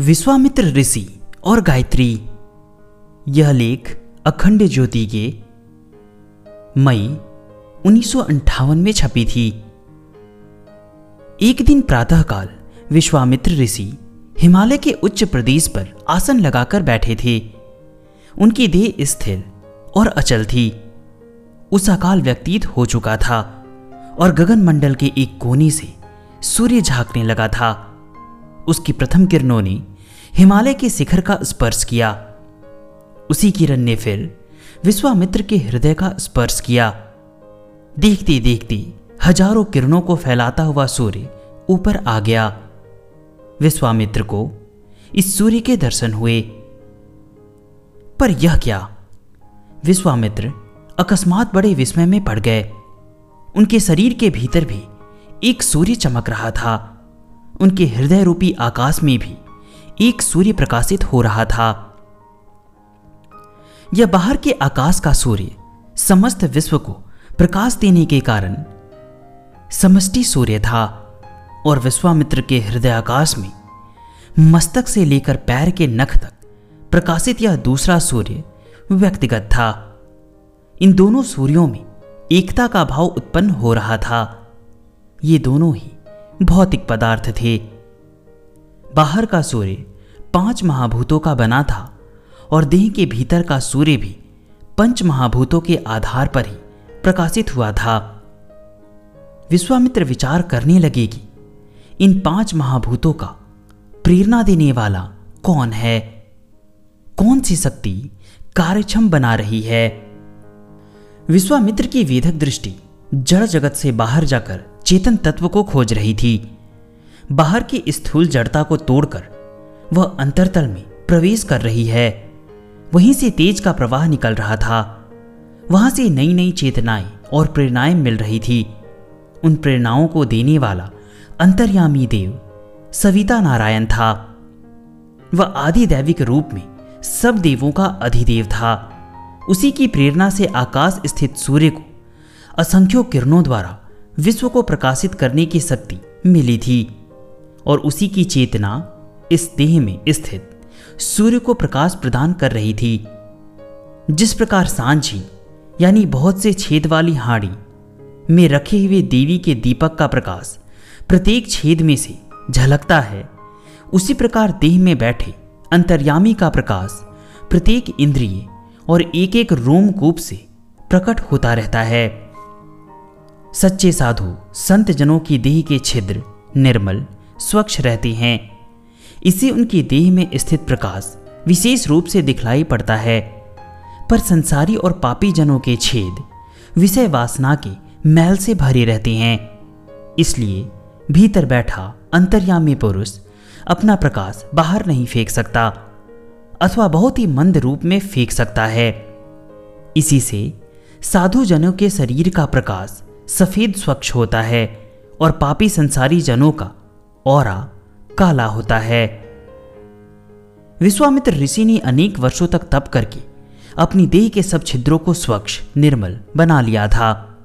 विश्वामित्र ऋषि और गायत्री। यह लेख अखंड ज्योति के मई उन्नीस में छपी थी। एक दिन प्रातःकाल विश्वामित्र ऋषि हिमालय के उच्च प्रदेश पर आसन लगाकर बैठे थे। उनकी देह स्थिर और अचल थी। उस अकाल व्यतीत हो चुका था और गगन मंडल के एक कोने से सूर्य झांकने लगा था। उसकी प्रथम किरणों ने हिमालय के शिखर का स्पर्श किया। उसी किरण ने फिर विश्वामित्र के हृदय का स्पर्श किया। देखते देखते हज़ारों किरणों को फैलाता हुआ सूर्य ऊपर आ गया। विश्वामित्र को इस सूर्य के दर्शन हुए। पर यह क्या? विश्वामित्र अकस्मात बड़े विस्मय में पड़ गए। उनके शरीर के भीतर भी एक सूर्य चमक रहा था। उनके हृदय रूपी आकाश में भी एक सूर्य प्रकाशित हो रहा था। यह बाहर के आकाश का सूर्य समस्त विश्व को प्रकाश देने के कारण समष्टि सूर्य था और विश्वामित्र के हृदय आकाश में मस्तक से लेकर पैर के नख तक प्रकाशित यह दूसरा सूर्य व्यक्तिगत था। इन दोनों सूर्यों में एकता का भाव उत्पन्न हो रहा था। ये दोनों ही भौतिक पदार्थ थे। बाहर का सूर्य पाँच महाभूतों का बना था और देह के भीतर का सूर्य भी पंच महाभूतों के आधार पर ही प्रकाशित हुआ था। विश्वामित्र विचार करने लगे कि इन पाँच महाभूतों का प्रेरणा देने वाला कौन है? कौन सी शक्ति कार्यक्षम बना रही है? विश्वामित्र की वेधक दृष्टि जड़ जगत से बाहर जाकर चेतन तत्व को खोज रही थी। बाहर की स्थूल जड़ता को तोड़कर वह अंतरतल में प्रवेश कर रही है। वहीं से तेज का प्रवाह निकल रहा था। वहाँ से नई नई चेतनाएँ और प्रेरणाएँ मिल रही थी। उन प्रेरणाओं को देने वाला अंतर्यामी देव सविता नारायण था। वह आदि दैविक रूप में सब देवों का अधिदेव था। उसी की प्रेरणा से आकाश स्थित सूर्य को असंख्यों किरणों द्वारा विश्व को प्रकाशित करने की शक्ति मिली थी और उसी की चेतना इस देह में स्थित सूर्य को प्रकाश प्रदान कर रही थी। जिस प्रकार सांझी, यानी बहुत से छेद वाली हाड़ी में रखे हुए देवी के दीपक का प्रकाश प्रत्येक छेद में से झलकता है, उसी प्रकार देह में बैठे अंतर्यामी का प्रकाश प्रत्येक इंद्रिय और एक एक रोमकूप से प्रकट होता रहता है। सच्चे साधु संत जनों की देह के छिद्र, निर्मल, स्वच्छ रहते हैं। इसे उनकी देह में स्थित प्रकाश विशेष रूप से दिखलाई पड़ता है। पर संसारी और पापी जनों के छेद, विषय वासना के मैल से भरे रहते हैं। इसलिए भीतर बैठा अंतर्यामी पुरुष अपना प्रकाश बाहर नहीं फेंक सकता, अथवा बहुत ही मंद रूप में फेंक सकता है। इसी से साधु जनों के शरीर का प्रकाश सफ़ेद स्वच्छ होता है और पापी संसारी जनों का और काला होता है। विश्वामित्र ऋषि ने अनेक वर्षों तक तप करके अपनी देह के सब छिद्रों को स्वच्छ, निर्मल बना लिया था।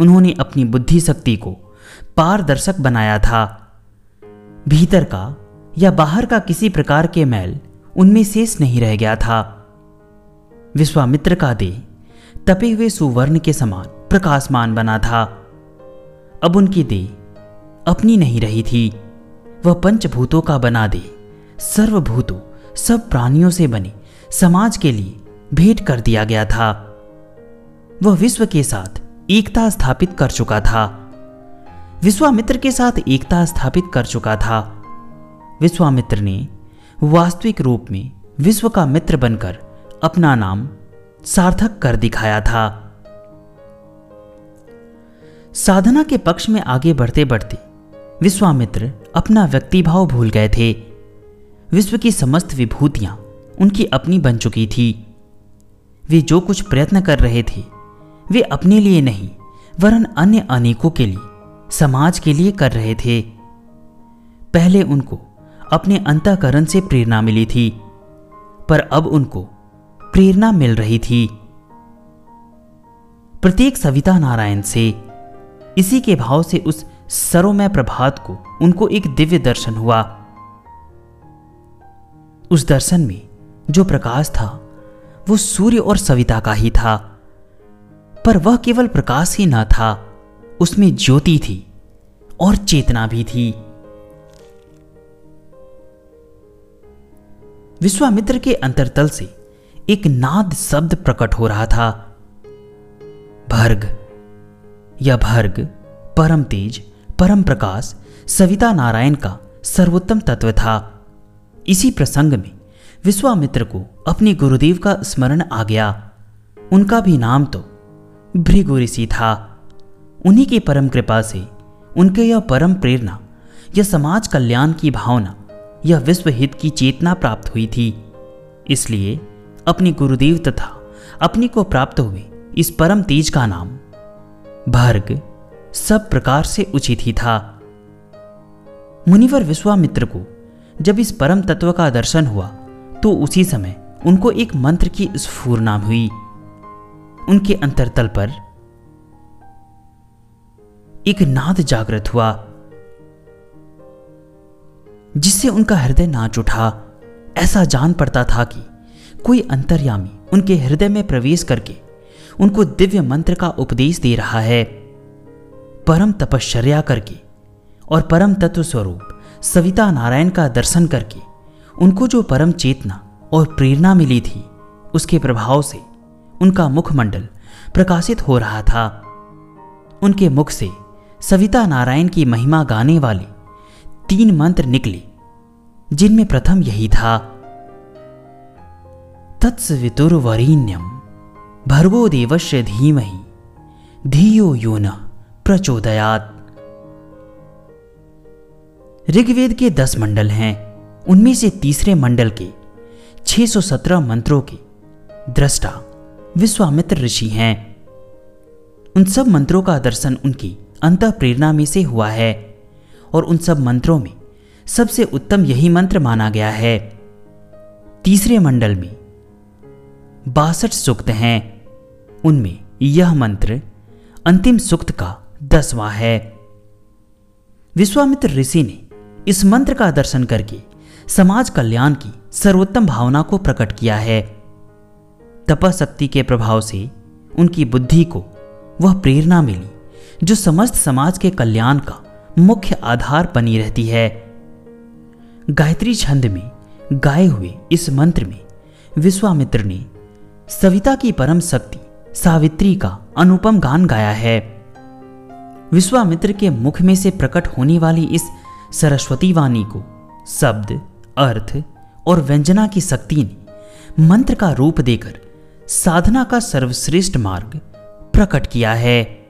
उन्होंने अपनी बुद्धि शक्ति को पारदर्शक बनाया था। भीतर का या बाहर का किसी प्रकार के मैल उनमें शेष नहीं रह गया था। विश्वामित्र का देह तपे हुए सुवर्ण के समान प्रकाशमान बना था। अब उनकी देह अपनी नहीं रही थी। वह पंचभूतों का बना दे सर्वभूतों, सब प्राणियों से बने, समाज के लिए भेंट कर दिया गया था। वह विश्व के साथ एकता स्थापित कर चुका था। विश्वामित्र के साथ एकता स्थापित कर चुका था। विश्वामित्र ने वास्तविक रूप में विश्व का मित्र बनकर अपना नाम सार्थक कर दिखाया था। साधना के पक्ष में आगे बढ़ते बढ़ते विश्वामित्र अपना व्यक्तिभाव भूल गए थे। विश्व की समस्त विभूतियाँ उनकी अपनी बन चुकी थी। वे जो कुछ प्रयत्न कर रहे थे, वे अपने लिए नहीं, वरन अन्य अनेकों के लिए, समाज के लिए कर रहे थे। पहले उनको अपने अंतकरण से प्रेरणा मिली थी, पर अब उनको प्रेरणा मिल रही थी। प्रत्येक सविता नारायण से इसी के भाव से उस सरोमय प्रभात को उनको एक दिव्य दर्शन हुआ। उस दर्शन में जो प्रकाश था, वो सूर्य और सविता का ही था। पर वह केवल प्रकाश ही न था, उसमें ज्योति थी और चेतना भी थी। विश्वामित्र के अंतरतल से एक नाद शब्द प्रकट हो रहा था। भर्ग। यह भर्ग परम तेज परम प्रकाश सविता नारायण का सर्वोत्तम तत्व था। इसी प्रसंग में विश्वामित्र को अपने गुरुदेव का स्मरण आ गया। उनका भी नाम तो भृगु ऋषि था। उन्हीं की परम कृपा से उनके यह परम प्रेरणा, यह समाज कल्याण की भावना, यह विश्व हित की चेतना प्राप्त हुई थी। इसलिए अपने गुरुदेव तथा अपने को प्राप्त हुए इस परम तेज का नाम भर्ग सब प्रकार से उचित ही था। मुनिवर विश्वामित्र को जब इस परम तत्व का दर्शन हुआ तो उसी समय उनको एक मंत्र की स्फूर्णा हुई। उनके अंतरतल पर एक नाद जागृत हुआ, जिससे उनका हृदय नाच उठा। ऐसा जान पड़ता था कि कोई अंतर्यामी उनके हृदय में प्रवेश करके उनको दिव्य मंत्र का उपदेश दे रहा है। परम तपश्चर्या करके और परम तत्व स्वरूप सविता नारायण का दर्शन करके उनको जो परम चेतना और प्रेरणा मिली थी, उसके प्रभाव से उनका मुखमंडल प्रकाशित हो रहा था। उनके मुख से सविता नारायण की महिमा गाने वाले तीन मंत्र निकले, जिनमें प्रथम यही था, तत्सवितुर्वरीण्यम। भर्गो देवस्य धीमहि। धियो यो न प्रचोदयात। ऋग्वेद के दस मंडल हैं, उनमें से तीसरे मंडल के 617 मंत्रों के दृष्टा विश्वामित्र ऋषि हैं। उन सब मंत्रों का दर्शन उनकी अंत प्रेरणा में से हुआ है और उन सब मंत्रों में सबसे उत्तम यही मंत्र माना गया है। तीसरे मंडल में बासठ सुक्त हैं। उनमें यह मंत्र अंतिम सुक्त का दसवां है। विश्वामित्र ऋषि ने इस मंत्र का दर्शन करके समाज कल्याण की सर्वोत्तम भावना को प्रकट किया है। तपशक्ति के प्रभाव से उनकी बुद्धि को वह प्रेरणा मिली, जो समस्त समाज के कल्याण का मुख्य आधार बनी रहती है। गायत्री छंद में गाए हुए इस मंत्र में विश्वामित्र ने सविता की परम शक्ति सावित्री का अनुपम गान गाया है। विश्वामित्र के मुख में से प्रकट होने वाली इस सरस्वती वाणी को शब्द, अर्थ और व्यंजना की शक्ति ने मंत्र का रूप देकर साधना का सर्वश्रेष्ठ मार्ग प्रकट किया है।